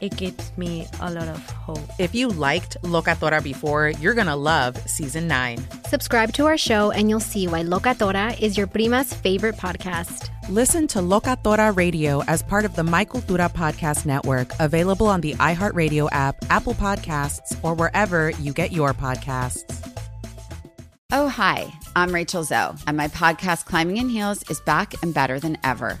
it gives me a lot of hope. If you liked Locatora before, you're going to love season 9. Subscribe to our show and you'll see why Locatora is your prima's favorite podcast. Listen to Locatora Radio as part of the My Cultura Podcast Network, available on the iHeartRadio app, Apple Podcasts, or wherever you get your podcasts. Oh, hi, I'm Rachel Zoe, and my podcast, Climbing in Heels, is back and better than ever.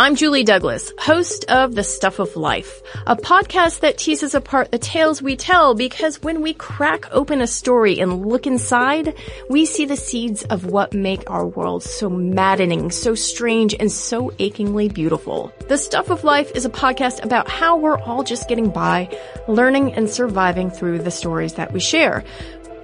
I'm Julie Douglas, host of The Stuff of Life, a podcast that teases apart the tales we tell because when we crack open a story and look inside, we see the seeds of what make our world so maddening, so strange, and so achingly beautiful. The Stuff of Life is a podcast about how we're all just getting by, learning and surviving through the stories that we share.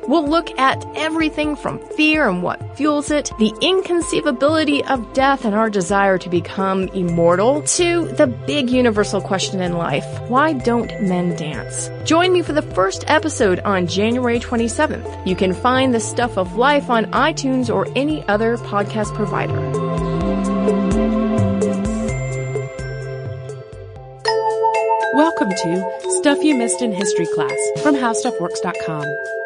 We'll look at everything from fear and what fuels it, the inconceivability of death and our desire to become immortal, to the big universal question in life why don't men dance? Join me for the first episode on January 27th. You can find the stuff of life on iTunes or any other podcast provider. Welcome to Stuff You Missed in History Class from HowStuffWorks.com.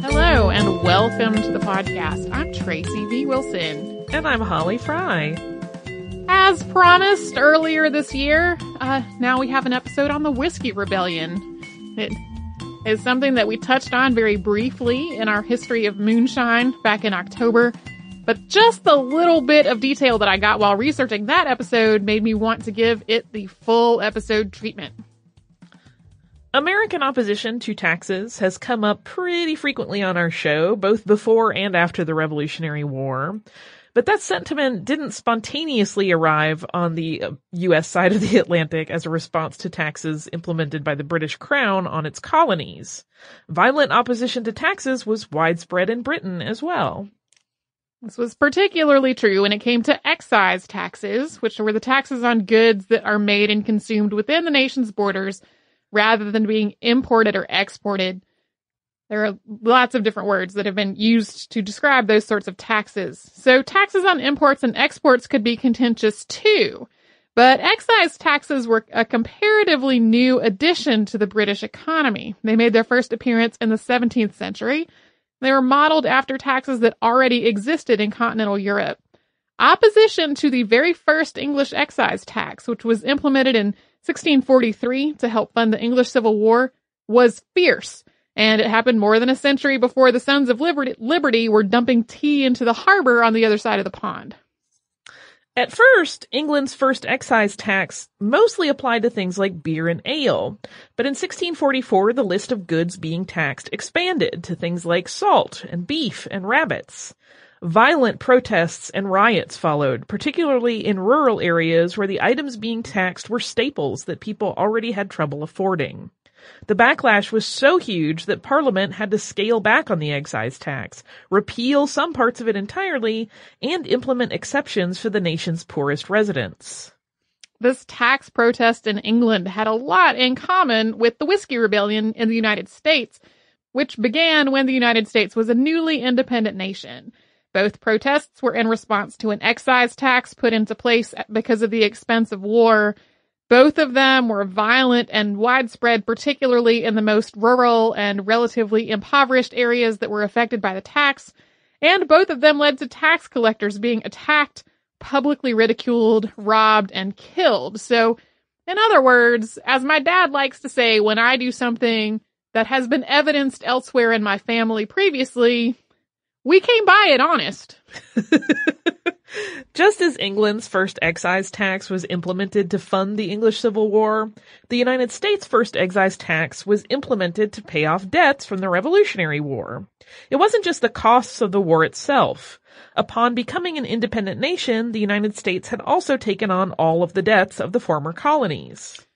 Hello and welcome to the podcast. I'm Tracy V. Wilson. And I'm Holly Fry. As promised earlier this year, uh, now we have an episode on the Whiskey Rebellion. It is something that we touched on very briefly in our history of moonshine back in October. But just the little bit of detail that I got while researching that episode made me want to give it the full episode treatment. American opposition to taxes has come up pretty frequently on our show, both before and after the Revolutionary War. But that sentiment didn't spontaneously arrive on the US uh, side of the Atlantic as a response to taxes implemented by the British Crown on its colonies. Violent opposition to taxes was widespread in Britain as well. This was particularly true when it came to excise taxes, which were the taxes on goods that are made and consumed within the nation's borders rather than being imported or exported. There are lots of different words that have been used to describe those sorts of taxes. So taxes on imports and exports could be contentious too. But excise taxes were a comparatively new addition to the British economy. They made their first appearance in the 17th century they were modeled after taxes that already existed in continental Europe. Opposition to the very first English excise tax, which was implemented in 1643 to help fund the English Civil War, was fierce, and it happened more than a century before the Sons of Liberty, were dumping tea into the harbor on the other side of the pond. At first, England's first excise tax mostly applied to things like beer and ale, but in 1644 the list of goods being taxed expanded to things like salt and beef and rabbits. Violent protests and riots followed, particularly in rural areas where the items being taxed were staples that people already had trouble affording. The backlash was so huge that Parliament had to scale back on the excise tax, repeal some parts of it entirely, and implement exceptions for the nation's poorest residents. This tax protest in England had a lot in common with the Whiskey Rebellion in the United States, which began when the United States was a newly independent nation. Both protests were in response to an excise tax put into place because of the expense of war both of them were violent and widespread, particularly in the most rural and relatively impoverished areas that were affected by the tax. And both of them led to tax collectors being attacked, publicly ridiculed, robbed, and killed. So, in other words, as my dad likes to say, when I do something that has been evidenced elsewhere in my family previously, we came by it honest. Just as England's first excise tax was implemented to fund the English Civil War, the United States' first excise tax was implemented to pay off debts from the Revolutionary War. It wasn't just the costs of the war itself. Upon becoming an independent nation, the United States had also taken on all of the debts of the former colonies.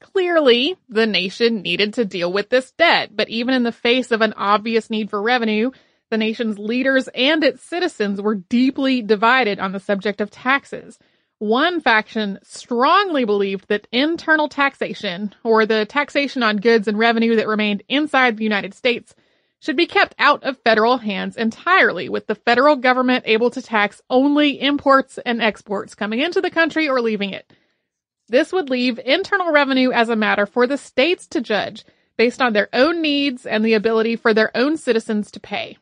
Clearly, the nation needed to deal with this debt, but even in the face of an obvious need for revenue, the nation's leaders and its citizens were deeply divided on the subject of taxes. One faction strongly believed that internal taxation, or the taxation on goods and revenue that remained inside the United States, should be kept out of federal hands entirely, with the federal government able to tax only imports and exports coming into the country or leaving it. This would leave internal revenue as a matter for the states to judge based on their own needs and the ability for their own citizens to pay.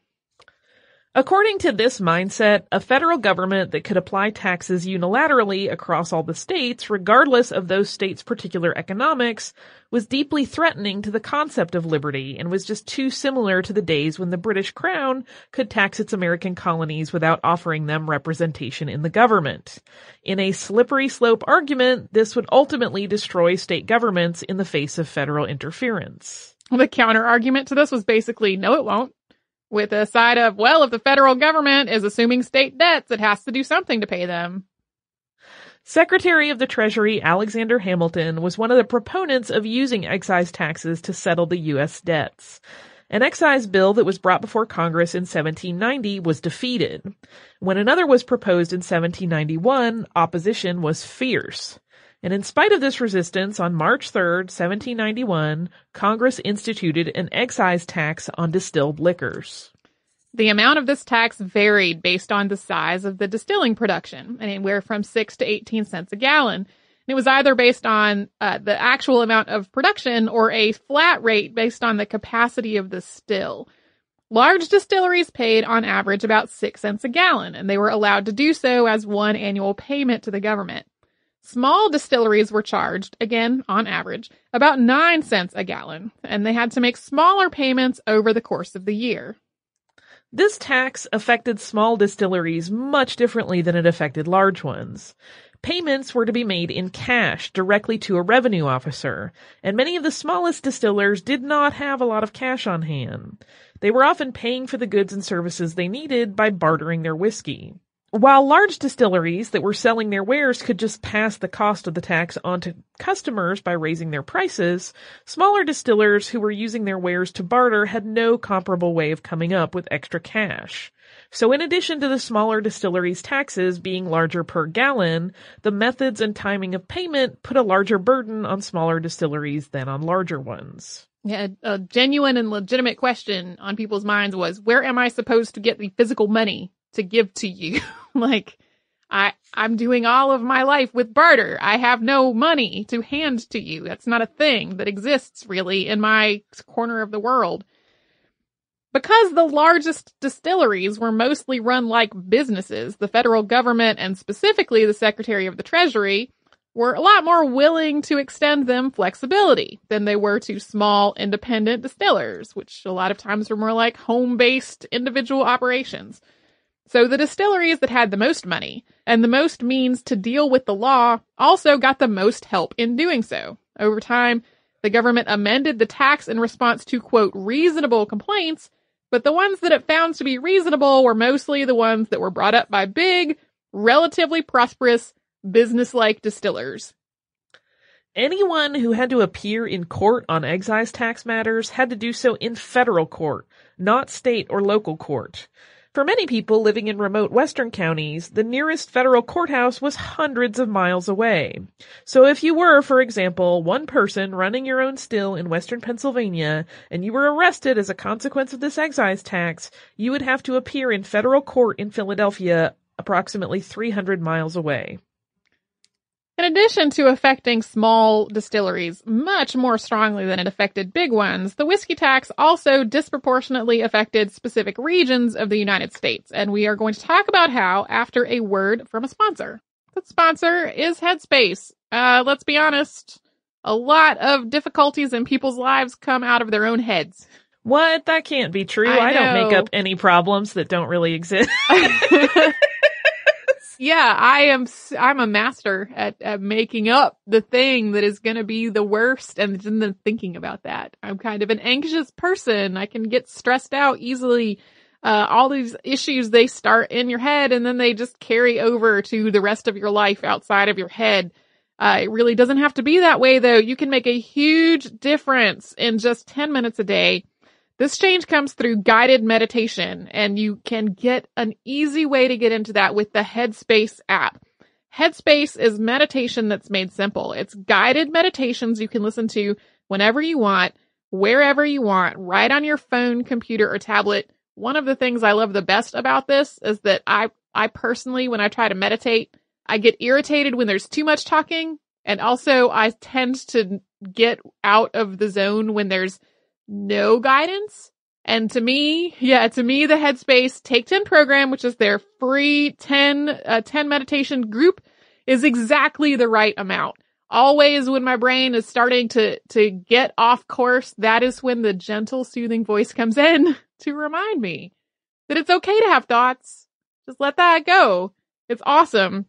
According to this mindset, a federal government that could apply taxes unilaterally across all the states, regardless of those states' particular economics, was deeply threatening to the concept of liberty and was just too similar to the days when the British Crown could tax its American colonies without offering them representation in the government. In a slippery slope argument, this would ultimately destroy state governments in the face of federal interference. The counter argument to this was basically, no, it won't with a side of, well, if the federal government is assuming state debts, it has to do something to pay them. Secretary of the Treasury Alexander Hamilton was one of the proponents of using excise taxes to settle the U.S. debts. An excise bill that was brought before Congress in 1790 was defeated. When another was proposed in 1791, opposition was fierce. And in spite of this resistance, on March 3, 1791, Congress instituted an excise tax on distilled liquors. The amount of this tax varied based on the size of the distilling production, anywhere from 6 to 18 cents a gallon. And It was either based on uh, the actual amount of production or a flat rate based on the capacity of the still. Large distilleries paid on average about 6 cents a gallon, and they were allowed to do so as one annual payment to the government. Small distilleries were charged, again, on average, about 9 cents a gallon, and they had to make smaller payments over the course of the year. This tax affected small distilleries much differently than it affected large ones. Payments were to be made in cash directly to a revenue officer, and many of the smallest distillers did not have a lot of cash on hand. They were often paying for the goods and services they needed by bartering their whiskey. While large distilleries that were selling their wares could just pass the cost of the tax on to customers by raising their prices, smaller distillers who were using their wares to barter had no comparable way of coming up with extra cash. So in addition to the smaller distilleries' taxes being larger per gallon, the methods and timing of payment put a larger burden on smaller distilleries than on larger ones. Yeah, a genuine and legitimate question on people's minds was, where am I supposed to get the physical money to give to you. like, I, I'm doing all of my life with barter. I have no money to hand to you. That's not a thing that exists really in my corner of the world. Because the largest distilleries were mostly run like businesses, the federal government and specifically the Secretary of the Treasury were a lot more willing to extend them flexibility than they were to small independent distillers, which a lot of times were more like home-based individual operations. So the distilleries that had the most money and the most means to deal with the law also got the most help in doing so. Over time, the government amended the tax in response to quote reasonable complaints but the ones that it found to be reasonable were mostly the ones that were brought up by big, relatively prosperous, business-like distillers. Anyone who had to appear in court on excise tax matters had to do so in federal court, not state or local court. For many people living in remote western counties, the nearest federal courthouse was hundreds of miles away. So if you were, for example, one person running your own still in western Pennsylvania, and you were arrested as a consequence of this excise tax, you would have to appear in federal court in Philadelphia approximately 300 miles away. In addition to affecting small distilleries much more strongly than it affected big ones, the whiskey tax also disproportionately affected specific regions of the United States. And we are going to talk about how after a word from a sponsor. The sponsor is Headspace. Uh, let's be honest, a lot of difficulties in people's lives come out of their own heads. What? That can't be true. I I, don't make up any problems that don't really exist. yeah, I am. I'm a master at, at making up the thing that is going to be the worst, and then thinking about that. I'm kind of an anxious person. I can get stressed out easily. Uh, all these issues they start in your head, and then they just carry over to the rest of your life outside of your head. Uh, it really doesn't have to be that way, though. You can make a huge difference in just 10 minutes a day. This change comes through guided meditation, and you can get an easy way to get into that with the Headspace app. Headspace is meditation that's made simple. It's guided meditations you can listen to whenever you want, wherever you want, right on your phone, computer, or tablet. One of the things I love the best about this is that I, I personally, when I try to meditate, I get irritated when there's too much talking. And also I tend to get out of the zone when there's no guidance. And to me, yeah, to me, the Headspace Take 10 program, which is their free 10, uh, 10 meditation group is exactly the right amount. Always when my brain is starting to, to get off course, that is when the gentle, soothing voice comes in to remind me that it's okay to have thoughts. Just let that go. It's awesome.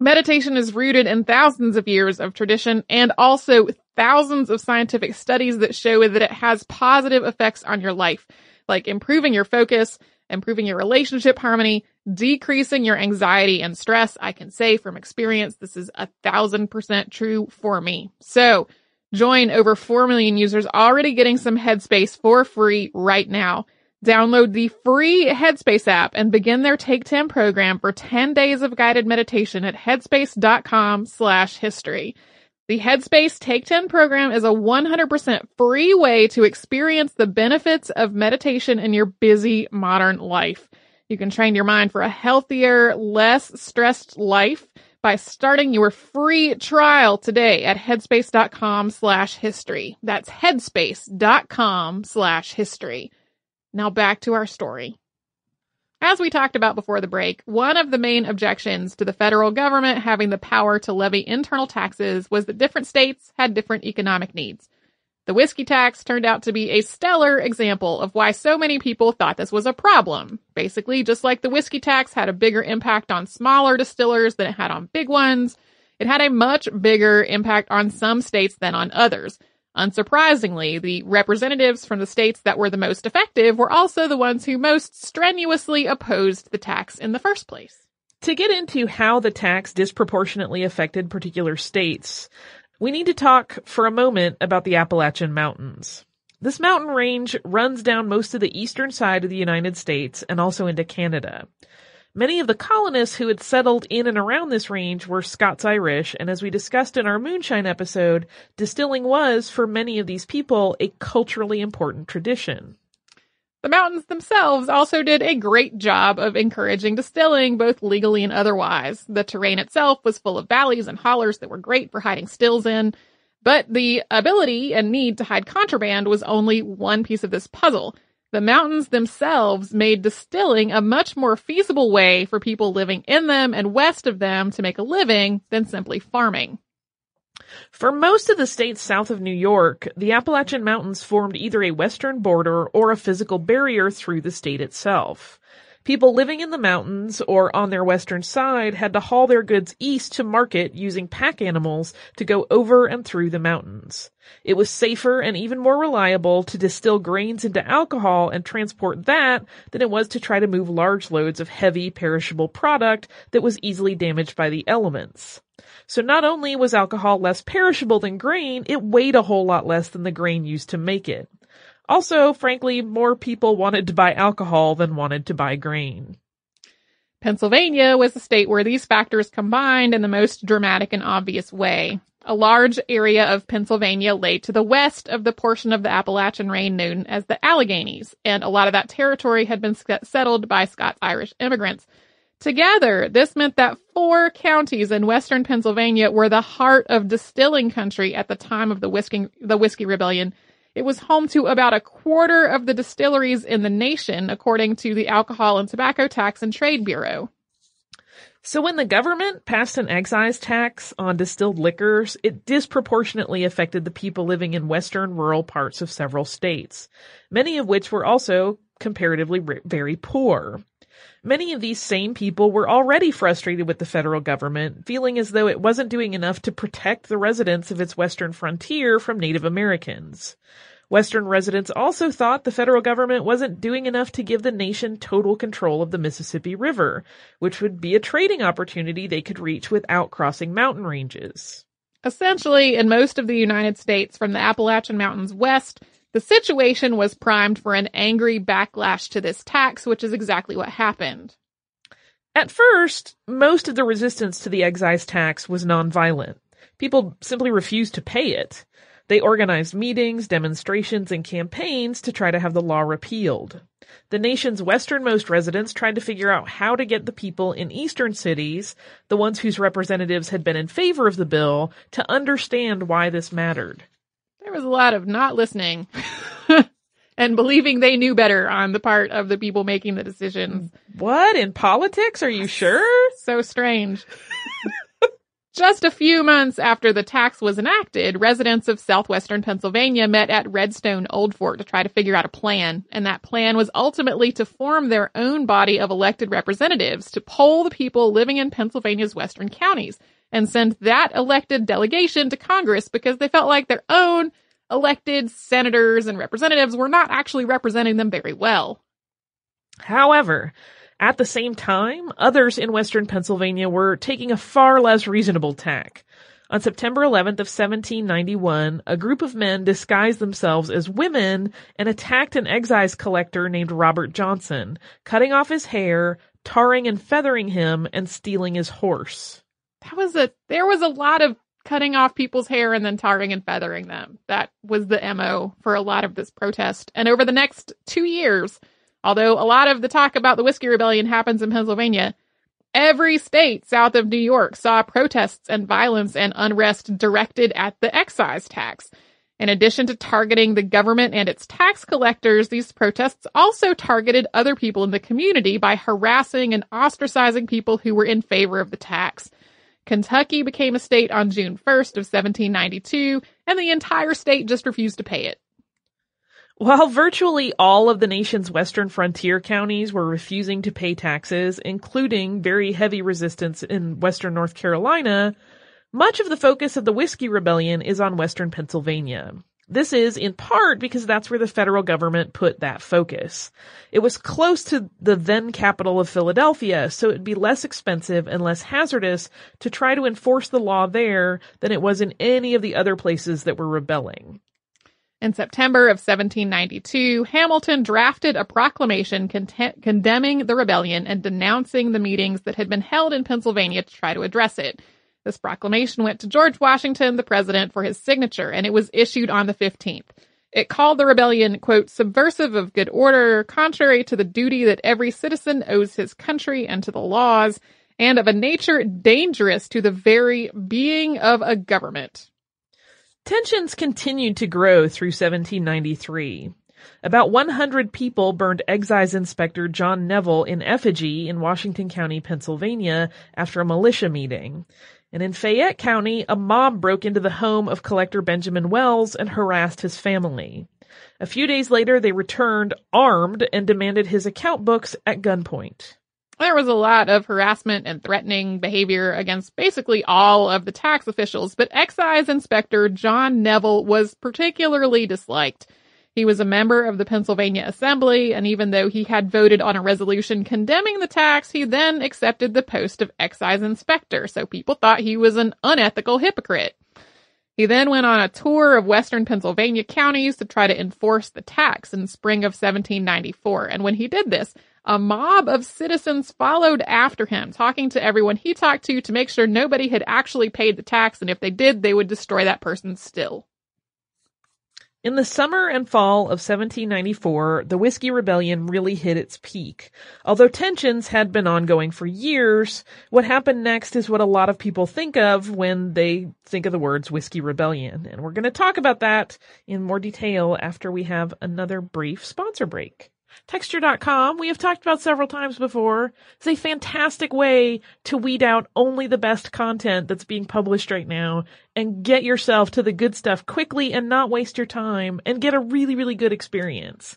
Meditation is rooted in thousands of years of tradition and also thousands of scientific studies that show that it has positive effects on your life, like improving your focus, improving your relationship harmony, decreasing your anxiety and stress. I can say from experience, this is a thousand percent true for me. So join over 4 million users already getting some headspace for free right now. Download the free Headspace app and begin their Take 10 program for 10 days of guided meditation at headspace.com slash history. The Headspace Take 10 program is a 100% free way to experience the benefits of meditation in your busy modern life. You can train your mind for a healthier, less stressed life by starting your free trial today at headspace.com slash history. That's headspace.com slash history. Now back to our story. As we talked about before the break, one of the main objections to the federal government having the power to levy internal taxes was that different states had different economic needs. The whiskey tax turned out to be a stellar example of why so many people thought this was a problem. Basically, just like the whiskey tax had a bigger impact on smaller distillers than it had on big ones, it had a much bigger impact on some states than on others. Unsurprisingly, the representatives from the states that were the most effective were also the ones who most strenuously opposed the tax in the first place. To get into how the tax disproportionately affected particular states, we need to talk for a moment about the Appalachian Mountains. This mountain range runs down most of the eastern side of the United States and also into Canada. Many of the colonists who had settled in and around this range were Scots Irish, and as we discussed in our moonshine episode, distilling was, for many of these people, a culturally important tradition. The mountains themselves also did a great job of encouraging distilling, both legally and otherwise. The terrain itself was full of valleys and hollers that were great for hiding stills in, but the ability and need to hide contraband was only one piece of this puzzle. The mountains themselves made distilling a much more feasible way for people living in them and west of them to make a living than simply farming. For most of the states south of New York, the Appalachian Mountains formed either a western border or a physical barrier through the state itself. People living in the mountains or on their western side had to haul their goods east to market using pack animals to go over and through the mountains. It was safer and even more reliable to distill grains into alcohol and transport that than it was to try to move large loads of heavy perishable product that was easily damaged by the elements. So not only was alcohol less perishable than grain, it weighed a whole lot less than the grain used to make it. Also, frankly, more people wanted to buy alcohol than wanted to buy grain. Pennsylvania was the state where these factors combined in the most dramatic and obvious way. A large area of Pennsylvania lay to the west of the portion of the Appalachian Range known as the Alleghanies, and a lot of that territory had been settled by Scots-Irish immigrants. Together, this meant that four counties in western Pennsylvania were the heart of distilling country at the time of the whiskey, the Whiskey Rebellion, it was home to about a quarter of the distilleries in the nation, according to the Alcohol and Tobacco Tax and Trade Bureau. So when the government passed an excise tax on distilled liquors, it disproportionately affected the people living in western rural parts of several states, many of which were also comparatively very poor. Many of these same people were already frustrated with the federal government, feeling as though it wasn't doing enough to protect the residents of its western frontier from Native Americans. Western residents also thought the federal government wasn't doing enough to give the nation total control of the Mississippi River, which would be a trading opportunity they could reach without crossing mountain ranges. Essentially, in most of the United States from the Appalachian Mountains west, the situation was primed for an angry backlash to this tax, which is exactly what happened. At first, most of the resistance to the excise tax was nonviolent. People simply refused to pay it. They organized meetings, demonstrations, and campaigns to try to have the law repealed. The nation's westernmost residents tried to figure out how to get the people in eastern cities, the ones whose representatives had been in favor of the bill, to understand why this mattered. There was a lot of not listening and believing they knew better on the part of the people making the decisions. What? In politics? Are you sure? so strange. Just a few months after the tax was enacted, residents of southwestern Pennsylvania met at Redstone Old Fort to try to figure out a plan, and that plan was ultimately to form their own body of elected representatives to poll the people living in Pennsylvania's western counties and send that elected delegation to Congress because they felt like their own elected senators and representatives were not actually representing them very well. However, at the same time, others in western Pennsylvania were taking a far less reasonable tack. On September 11th of 1791, a group of men disguised themselves as women and attacked an excise collector named Robert Johnson, cutting off his hair, tarring and feathering him, and stealing his horse. That was a, there was a lot of cutting off people's hair and then tarring and feathering them. That was the MO for a lot of this protest. And over the next two years, Although a lot of the talk about the Whiskey Rebellion happens in Pennsylvania, every state south of New York saw protests and violence and unrest directed at the excise tax. In addition to targeting the government and its tax collectors, these protests also targeted other people in the community by harassing and ostracizing people who were in favor of the tax. Kentucky became a state on June 1st of 1792, and the entire state just refused to pay it. While virtually all of the nation's western frontier counties were refusing to pay taxes, including very heavy resistance in western North Carolina, much of the focus of the Whiskey Rebellion is on western Pennsylvania. This is in part because that's where the federal government put that focus. It was close to the then capital of Philadelphia, so it'd be less expensive and less hazardous to try to enforce the law there than it was in any of the other places that were rebelling. In September of 1792, Hamilton drafted a proclamation con- condemning the rebellion and denouncing the meetings that had been held in Pennsylvania to try to address it. This proclamation went to George Washington, the president, for his signature, and it was issued on the 15th. It called the rebellion, quote, subversive of good order, contrary to the duty that every citizen owes his country and to the laws, and of a nature dangerous to the very being of a government. Tensions continued to grow through 1793. About 100 people burned excise inspector John Neville in effigy in Washington County, Pennsylvania after a militia meeting. And in Fayette County, a mob broke into the home of collector Benjamin Wells and harassed his family. A few days later, they returned armed and demanded his account books at gunpoint. There was a lot of harassment and threatening behavior against basically all of the tax officials, but excise inspector John Neville was particularly disliked. He was a member of the Pennsylvania Assembly, and even though he had voted on a resolution condemning the tax, he then accepted the post of excise inspector, so people thought he was an unethical hypocrite. He then went on a tour of western Pennsylvania counties to try to enforce the tax in spring of 1794, and when he did this, a mob of citizens followed after him, talking to everyone he talked to to make sure nobody had actually paid the tax, and if they did, they would destroy that person still. In the summer and fall of 1794, the Whiskey Rebellion really hit its peak. Although tensions had been ongoing for years, what happened next is what a lot of people think of when they think of the words Whiskey Rebellion. And we're going to talk about that in more detail after we have another brief sponsor break. Texture.com, we have talked about several times before, is a fantastic way to weed out only the best content that's being published right now and get yourself to the good stuff quickly and not waste your time and get a really, really good experience.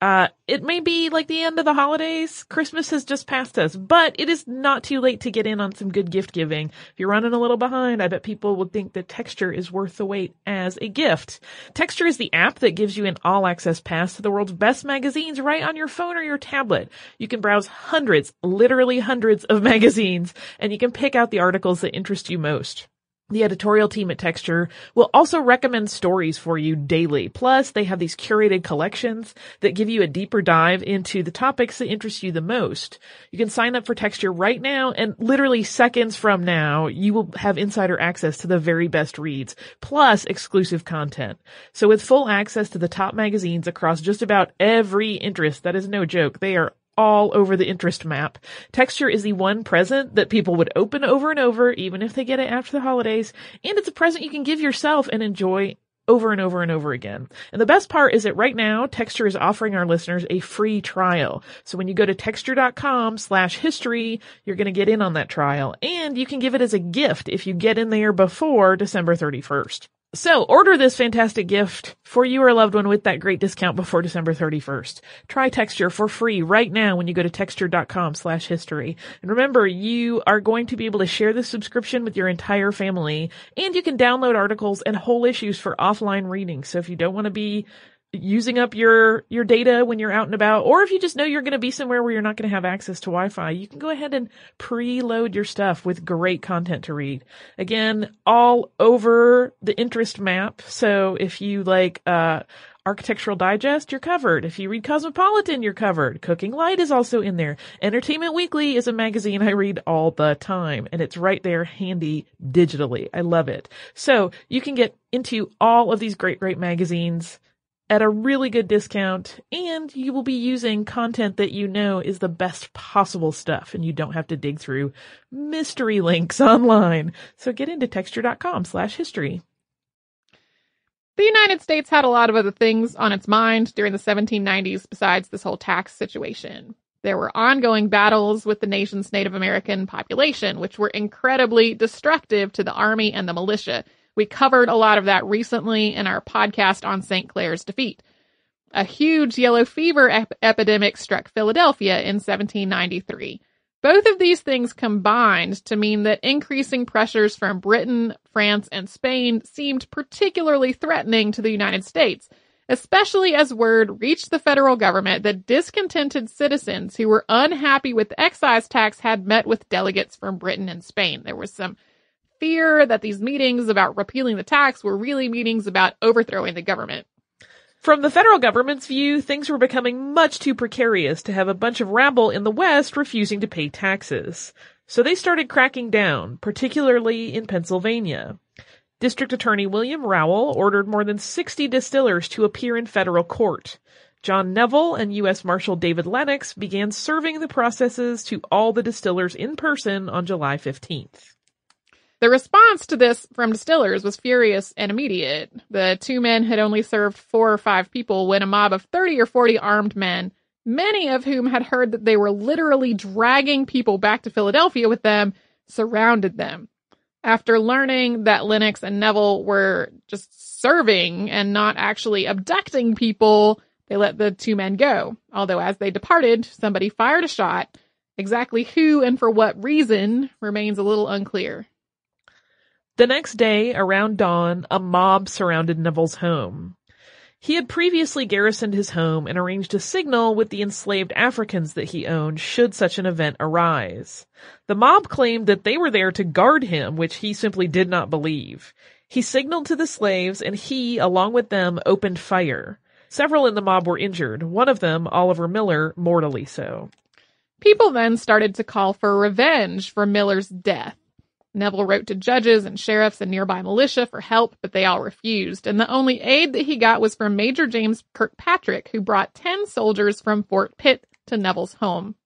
Uh, it may be like the end of the holidays. Christmas has just passed us, but it is not too late to get in on some good gift giving. If you're running a little behind, I bet people would think that Texture is worth the wait as a gift. Texture is the app that gives you an all access pass to the world's best magazines right on your phone or your tablet. You can browse hundreds, literally hundreds of magazines, and you can pick out the articles that interest you most. The editorial team at Texture will also recommend stories for you daily. Plus, they have these curated collections that give you a deeper dive into the topics that interest you the most. You can sign up for Texture right now and literally seconds from now, you will have insider access to the very best reads, plus exclusive content. So with full access to the top magazines across just about every interest, that is no joke. They are all over the interest map. Texture is the one present that people would open over and over, even if they get it after the holidays. And it's a present you can give yourself and enjoy over and over and over again. And the best part is that right now, Texture is offering our listeners a free trial. So when you go to texture.com slash history, you're going to get in on that trial and you can give it as a gift if you get in there before December 31st. So order this fantastic gift for you or a loved one with that great discount before December 31st. Try Texture for free right now when you go to texture.com slash history. And remember, you are going to be able to share this subscription with your entire family and you can download articles and whole issues for offline reading. So if you don't want to be using up your your data when you're out and about or if you just know you're going to be somewhere where you're not going to have access to Wi-Fi, you can go ahead and preload your stuff with great content to read. Again, all over the interest map. So if you like uh Architectural Digest, you're covered. If you read Cosmopolitan, you're covered. Cooking Light is also in there. Entertainment Weekly is a magazine I read all the time, and it's right there handy digitally. I love it. So you can get into all of these great, great magazines at a really good discount and you will be using content that you know is the best possible stuff and you don't have to dig through mystery links online. So get into texture.com slash history. The United States had a lot of other things on its mind during the 1790s besides this whole tax situation. There were ongoing battles with the nation's Native American population, which were incredibly destructive to the army and the militia we covered a lot of that recently in our podcast on St. Clair's defeat. A huge yellow fever ep- epidemic struck Philadelphia in 1793. Both of these things combined to mean that increasing pressures from Britain, France, and Spain seemed particularly threatening to the United States, especially as word reached the federal government that discontented citizens who were unhappy with the excise tax had met with delegates from Britain and Spain. There was some fear that these meetings about repealing the tax were really meetings about overthrowing the government. From the federal government's view, things were becoming much too precarious to have a bunch of rabble in the West refusing to pay taxes. So they started cracking down, particularly in Pennsylvania. District Attorney William Rawle ordered more than 60 distillers to appear in federal court. John Neville and U.S. Marshal David Lenox began serving the processes to all the distillers in person on July 15th. The response to this from distillers was furious and immediate. The two men had only served four or five people when a mob of 30 or 40 armed men, many of whom had heard that they were literally dragging people back to Philadelphia with them, surrounded them. After learning that Lenox and Neville were just serving and not actually abducting people, they let the two men go. Although as they departed, somebody fired a shot. Exactly who and for what reason remains a little unclear. The next day, around dawn, a mob surrounded Neville's home. He had previously garrisoned his home and arranged a signal with the enslaved Africans that he owned should such an event arise. The mob claimed that they were there to guard him, which he simply did not believe. He signaled to the slaves and he, along with them, opened fire. Several in the mob were injured, one of them, Oliver Miller, mortally so. People then started to call for revenge for Miller's death. Neville wrote to judges and sheriffs and nearby militia for help, but they all refused, and the only aid that he got was from Major James Kirkpatrick, who brought 10 soldiers from Fort Pitt to Neville's home.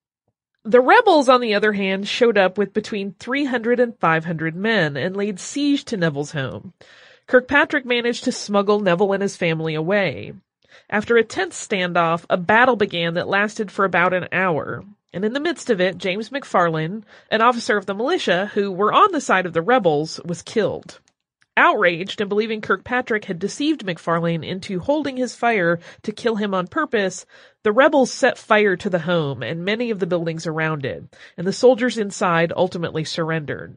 The rebels, on the other hand, showed up with between 300 and 500 men and laid siege to Neville's home. Kirkpatrick managed to smuggle Neville and his family away. After a tense standoff, a battle began that lasted for about an hour. And in the midst of it, James McFarlane, an officer of the militia who were on the side of the rebels, was killed. Outraged and believing Kirkpatrick had deceived McFarlane into holding his fire to kill him on purpose, the rebels set fire to the home and many of the buildings around it, and the soldiers inside ultimately surrendered.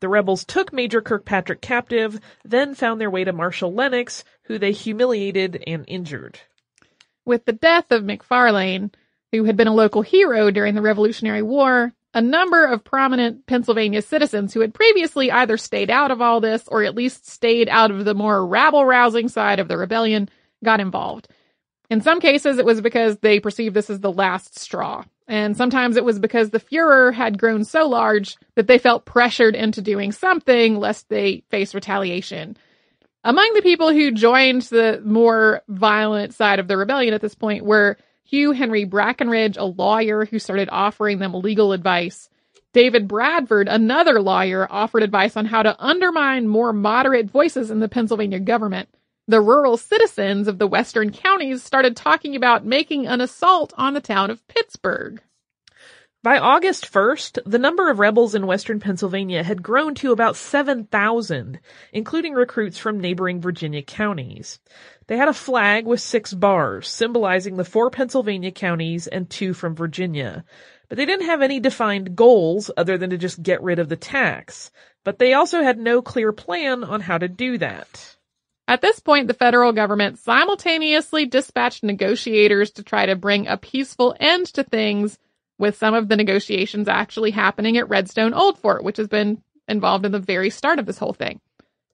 The rebels took Major Kirkpatrick captive, then found their way to Marshal Lenox, who they humiliated and injured. With the death of McFarlane, who had been a local hero during the Revolutionary War, a number of prominent Pennsylvania citizens who had previously either stayed out of all this or at least stayed out of the more rabble rousing side of the rebellion got involved. In some cases, it was because they perceived this as the last straw. And sometimes it was because the furor had grown so large that they felt pressured into doing something lest they face retaliation. Among the people who joined the more violent side of the rebellion at this point were Hugh Henry Brackenridge, a lawyer who started offering them legal advice. David Bradford, another lawyer, offered advice on how to undermine more moderate voices in the Pennsylvania government. The rural citizens of the western counties started talking about making an assault on the town of Pittsburgh. By August 1st, the number of rebels in western Pennsylvania had grown to about 7,000, including recruits from neighboring Virginia counties. They had a flag with six bars, symbolizing the four Pennsylvania counties and two from Virginia. But they didn't have any defined goals other than to just get rid of the tax. But they also had no clear plan on how to do that. At this point, the federal government simultaneously dispatched negotiators to try to bring a peaceful end to things, with some of the negotiations actually happening at Redstone Old Fort, which has been involved in the very start of this whole thing.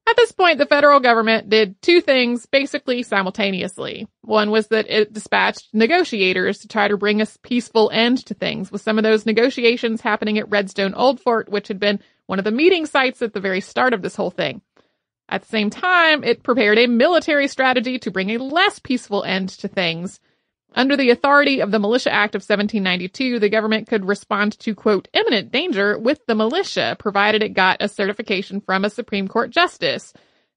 At this point, the federal government did two things basically simultaneously. One was that it dispatched negotiators to try to bring a peaceful end to things, with some of those negotiations happening at Redstone Old Fort, which had been one of the meeting sites at the very start of this whole thing. At the same time, it prepared a military strategy to bring a less peaceful end to things, under the authority of the Militia Act of 1792, the government could respond to, quote, imminent danger with the militia, provided it got a certification from a Supreme Court justice.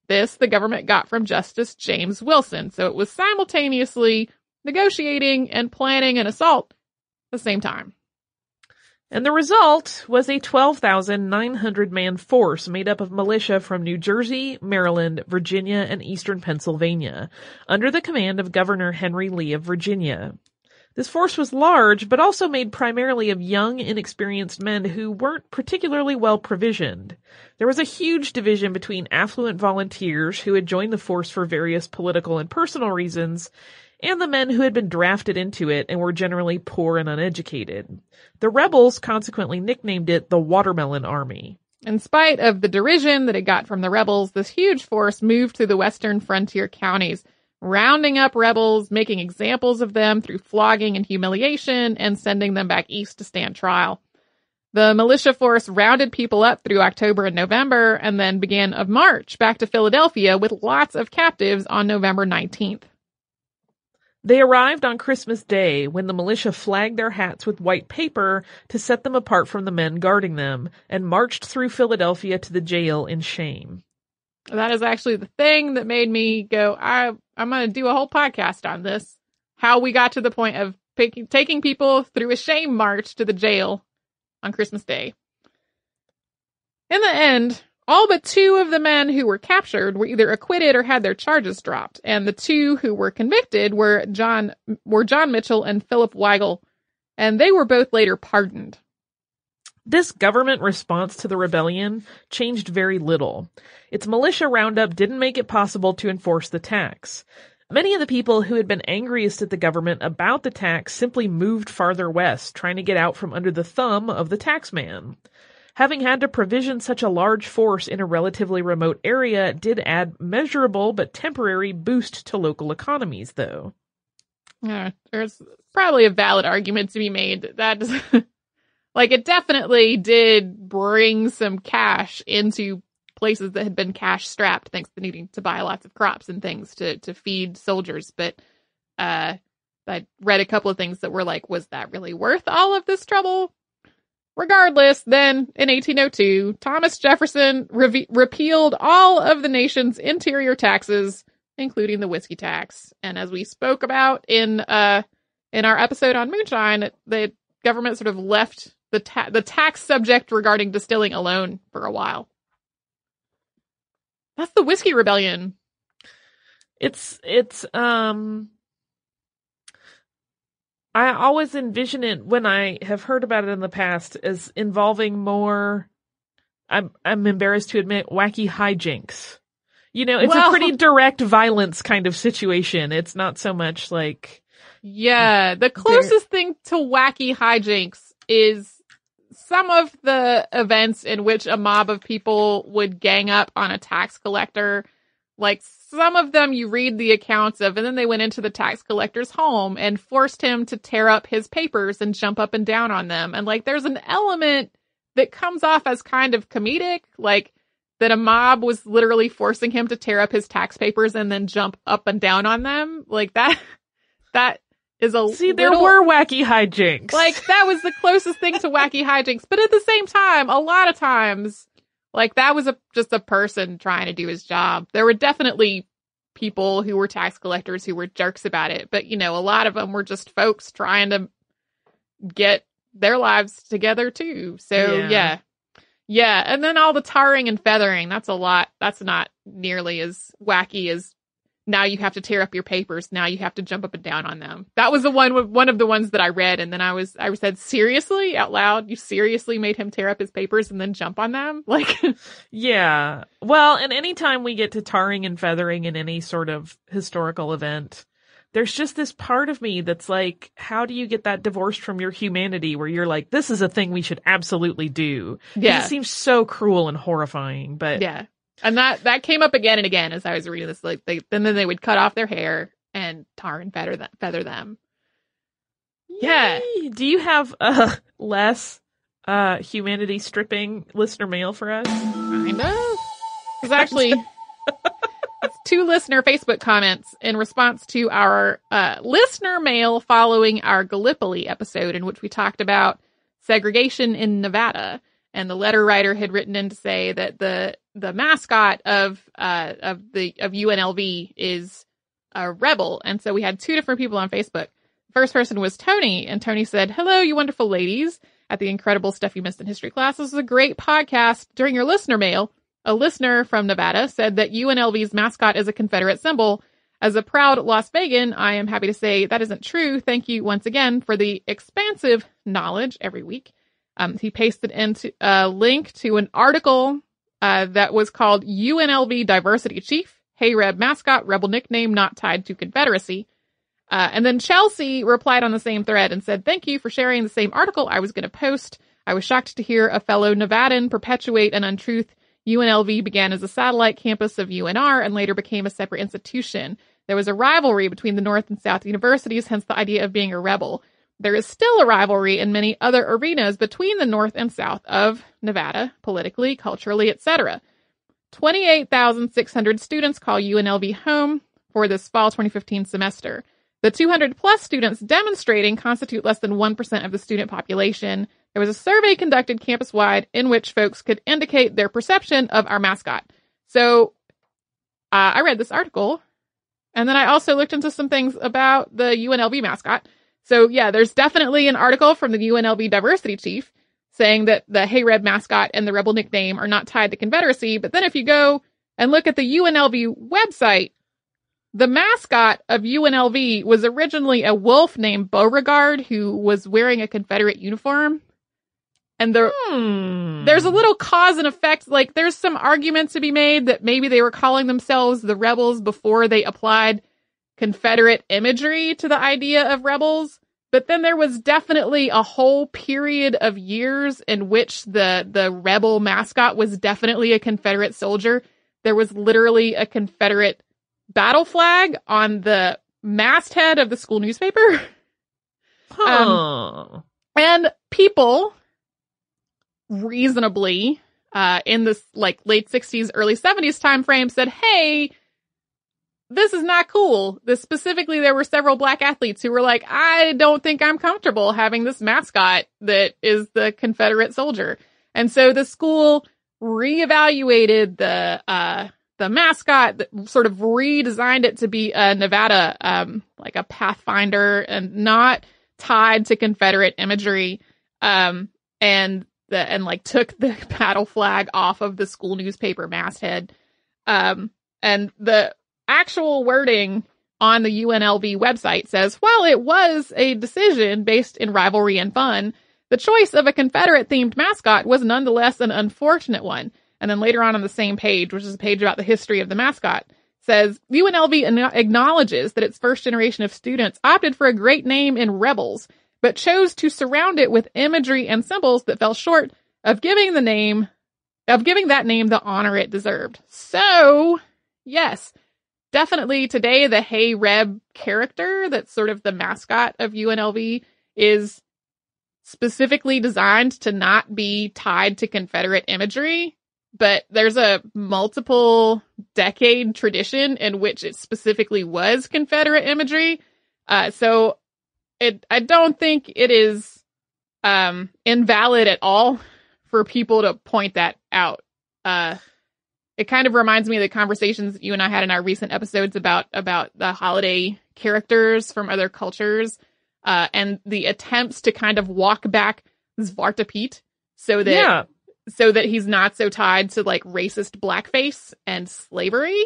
This the government got from Justice James Wilson, so it was simultaneously negotiating and planning an assault at the same time. And the result was a 12,900 man force made up of militia from New Jersey, Maryland, Virginia, and eastern Pennsylvania, under the command of Governor Henry Lee of Virginia. This force was large, but also made primarily of young, inexperienced men who weren't particularly well provisioned. There was a huge division between affluent volunteers who had joined the force for various political and personal reasons, and the men who had been drafted into it and were generally poor and uneducated. The rebels consequently nicknamed it the Watermelon Army. In spite of the derision that it got from the rebels, this huge force moved through the western frontier counties, rounding up rebels, making examples of them through flogging and humiliation, and sending them back east to stand trial. The militia force rounded people up through October and November and then began a march back to Philadelphia with lots of captives on November 19th. They arrived on Christmas Day when the militia flagged their hats with white paper to set them apart from the men guarding them and marched through Philadelphia to the jail in shame. That is actually the thing that made me go, I, I'm going to do a whole podcast on this. How we got to the point of picking, taking people through a shame march to the jail on Christmas Day. In the end, all but two of the men who were captured were either acquitted or had their charges dropped, and the two who were convicted were John were John Mitchell and Philip Weigel, and they were both later pardoned. This government response to the rebellion changed very little. Its militia roundup didn't make it possible to enforce the tax. Many of the people who had been angriest at the government about the tax simply moved farther west, trying to get out from under the thumb of the taxman. Having had to provision such a large force in a relatively remote area did add measurable but temporary boost to local economies, though. Yeah, there's probably a valid argument to be made that like it definitely did bring some cash into places that had been cash strapped thanks to needing to buy lots of crops and things to to feed soldiers but uh I read a couple of things that were like was that really worth all of this trouble Regardless, then in 1802, Thomas Jefferson re- repealed all of the nation's interior taxes, including the whiskey tax. And as we spoke about in uh in our episode on moonshine, the government sort of left the ta- the tax subject regarding distilling alone for a while. That's the whiskey rebellion. It's it's um I always envision it when I have heard about it in the past as involving more I'm I'm embarrassed to admit wacky hijinks. You know, it's well, a pretty direct violence kind of situation. It's not so much like Yeah, the closest thing to wacky hijinks is some of the events in which a mob of people would gang up on a tax collector like some of them you read the accounts of, and then they went into the tax collector's home and forced him to tear up his papers and jump up and down on them. And like, there's an element that comes off as kind of comedic, like that a mob was literally forcing him to tear up his tax papers and then jump up and down on them. Like that, that is a see there little, were wacky hijinks. Like that was the closest thing to wacky hijinks, but at the same time, a lot of times like that was a just a person trying to do his job. There were definitely people who were tax collectors who were jerks about it, but you know, a lot of them were just folks trying to get their lives together too. So yeah. yeah. Yeah, and then all the tarring and feathering, that's a lot. That's not nearly as wacky as now you have to tear up your papers. Now you have to jump up and down on them. That was the one, one of the ones that I read. And then I was, I said, seriously out loud, you seriously made him tear up his papers and then jump on them? Like, yeah. Well, and anytime we get to tarring and feathering in any sort of historical event, there's just this part of me that's like, how do you get that divorced from your humanity where you're like, this is a thing we should absolutely do? Yeah. It seems so cruel and horrifying, but yeah. And that that came up again and again as I was reading this. Like they, and then they would cut off their hair and tar and feather them. Feather them. Yeah. Do you have uh, less uh, humanity stripping listener mail for us? Kind of. Because actually, two listener Facebook comments in response to our uh, listener mail following our Gallipoli episode, in which we talked about segregation in Nevada. And the letter writer had written in to say that the the mascot of uh of the of UNLV is a rebel. And so we had two different people on Facebook. First person was Tony, and Tony said, Hello, you wonderful ladies at the incredible stuff you missed in history class. This is a great podcast. During your listener mail, a listener from Nevada said that UNLV's mascot is a Confederate symbol. As a proud Las Vegan, I am happy to say that isn't true. Thank you once again for the expansive knowledge every week. Um, he pasted into a link to an article uh, that was called UNLV Diversity Chief, Hey Reb mascot, rebel nickname not tied to Confederacy. Uh, and then Chelsea replied on the same thread and said, Thank you for sharing the same article I was going to post. I was shocked to hear a fellow Nevadan perpetuate an untruth. UNLV began as a satellite campus of UNR and later became a separate institution. There was a rivalry between the North and South universities, hence the idea of being a rebel. There is still a rivalry in many other arenas between the North and South of Nevada, politically, culturally, etc. 28,600 students call UNLV home for this fall 2015 semester. The 200 plus students demonstrating constitute less than 1% of the student population. There was a survey conducted campus wide in which folks could indicate their perception of our mascot. So uh, I read this article and then I also looked into some things about the UNLV mascot. So yeah, there's definitely an article from the UNLV diversity chief saying that the Hey Reb mascot and the rebel nickname are not tied to Confederacy. But then if you go and look at the UNLV website, the mascot of UNLV was originally a wolf named Beauregard who was wearing a Confederate uniform. And there, Hmm. there's a little cause and effect. Like there's some arguments to be made that maybe they were calling themselves the rebels before they applied Confederate imagery to the idea of rebels. But then there was definitely a whole period of years in which the, the rebel mascot was definitely a Confederate soldier. There was literally a Confederate battle flag on the masthead of the school newspaper. Huh. And people reasonably uh in this like late 60s early 70s time frame said, "Hey, this is not cool." This specifically there were several black athletes who were like, "I don't think I'm comfortable having this mascot that is the Confederate soldier." And so the school reevaluated the uh the mascot sort of redesigned it to be a Nevada um like a pathfinder and not tied to Confederate imagery. Um and the and like took the battle flag off of the school newspaper masthead. Um, and the actual wording on the UNLV website says, while it was a decision based in rivalry and fun, the choice of a Confederate themed mascot was nonetheless an unfortunate one. And then later on on the same page, which is a page about the history of the mascot, says UNLV acknowledges that its first generation of students opted for a great name in Rebels, but chose to surround it with imagery and symbols that fell short of giving the name, of giving that name the honor it deserved. So, yes, definitely today the Hey Reb character that's sort of the mascot of UNLV is specifically designed to not be tied to Confederate imagery, but there's a multiple decade tradition in which it specifically was Confederate imagery. Uh, so it, I don't think it is, um, invalid at all for people to point that out. Uh, it kind of reminds me of the conversations you and I had in our recent episodes about, about the holiday characters from other cultures, uh, and the attempts to kind of walk back Zwarte Piet so that, yeah. so that he's not so tied to like racist blackface and slavery.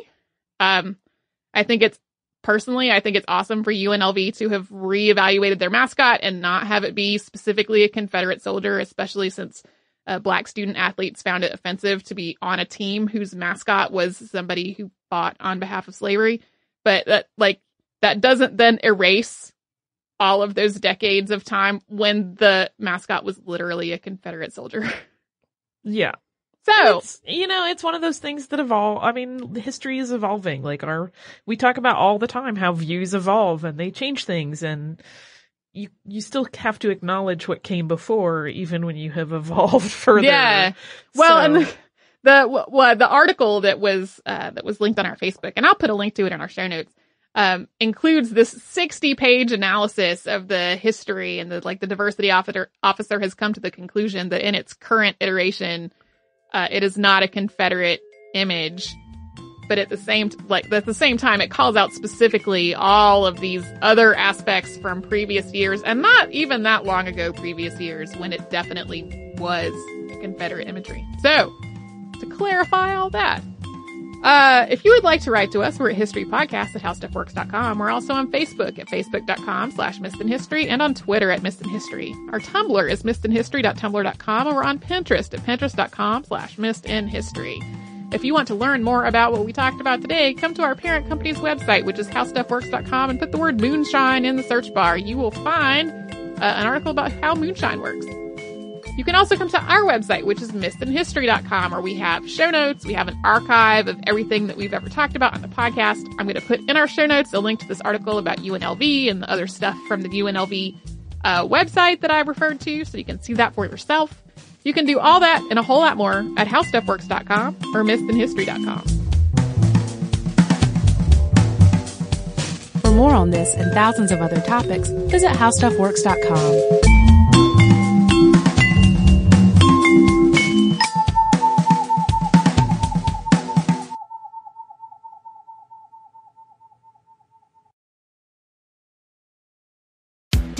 Um, I think it's personally, I think it's awesome for UNLV to have reevaluated their mascot and not have it be specifically a Confederate soldier, especially since uh, black student athletes found it offensive to be on a team whose mascot was somebody who fought on behalf of slavery. But that, like, that doesn't then erase all of those decades of time when the mascot was literally a Confederate soldier. Yeah. So, It's, you know, it's one of those things that evolve. I mean, history is evolving. Like our, we talk about all the time how views evolve and they change things and you, you still have to acknowledge what came before even when you have evolved further. Yeah. Well, So- and the the, well, the article that was uh, that was linked on our Facebook, and I'll put a link to it in our show notes, um, includes this sixty page analysis of the history, and the like. The diversity officer officer has come to the conclusion that in its current iteration, uh, it is not a Confederate image. But at the same like at the same time, it calls out specifically all of these other aspects from previous years, and not even that long ago, previous years when it definitely was Confederate imagery. So, to clarify all that. Uh, if you would like to write to us, we're at historypodcast at howstuffworks.com. We're also on Facebook at facebook.com slash missedinhistory and on Twitter at history. Our Tumblr is missedinhistory.tumblr.com and we're on Pinterest at pinterest.com slash missedinhistory. If you want to learn more about what we talked about today, come to our parent company's website, which is howstuffworks.com and put the word moonshine in the search bar. You will find uh, an article about how moonshine works. You can also come to our website, which is missedinhistory.com, where we have show notes. We have an archive of everything that we've ever talked about on the podcast. I'm going to put in our show notes a link to this article about UNLV and the other stuff from the UNLV uh, website that I referred to, so you can see that for yourself. You can do all that and a whole lot more at howstuffworks.com or missedinhistory.com. For more on this and thousands of other topics, visit howstuffworks.com.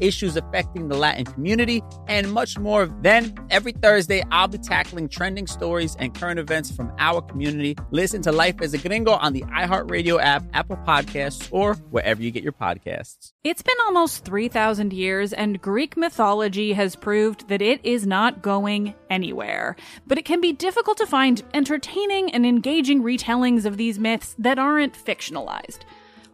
issues affecting the Latin community, and much more. Then, every Thursday, I'll be tackling trending stories and current events from our community. Listen to Life as a Gringo on the iHeartRadio app, Apple Podcasts, or wherever you get your podcasts. It's been almost 3,000 years, and Greek mythology has proved that it is not going anywhere. But it can be difficult to find entertaining and engaging retellings of these myths that aren't fictionalized.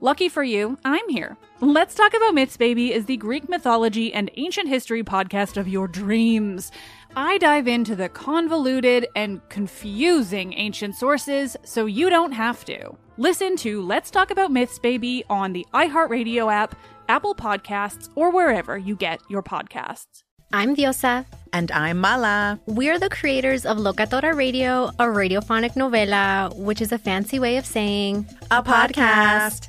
Lucky for you, I'm here. Let's Talk About Myths, Baby is the Greek mythology and ancient history podcast of your dreams. I dive into the convoluted and confusing ancient sources so you don't have to. Listen to Let's Talk About Myths, Baby on the iHeartRadio app, Apple Podcasts, or wherever you get your podcasts. I'm Diosa. And I'm Mala. We're the creators of Locatora Radio, a radiophonic novela, which is a fancy way of saying a podcast.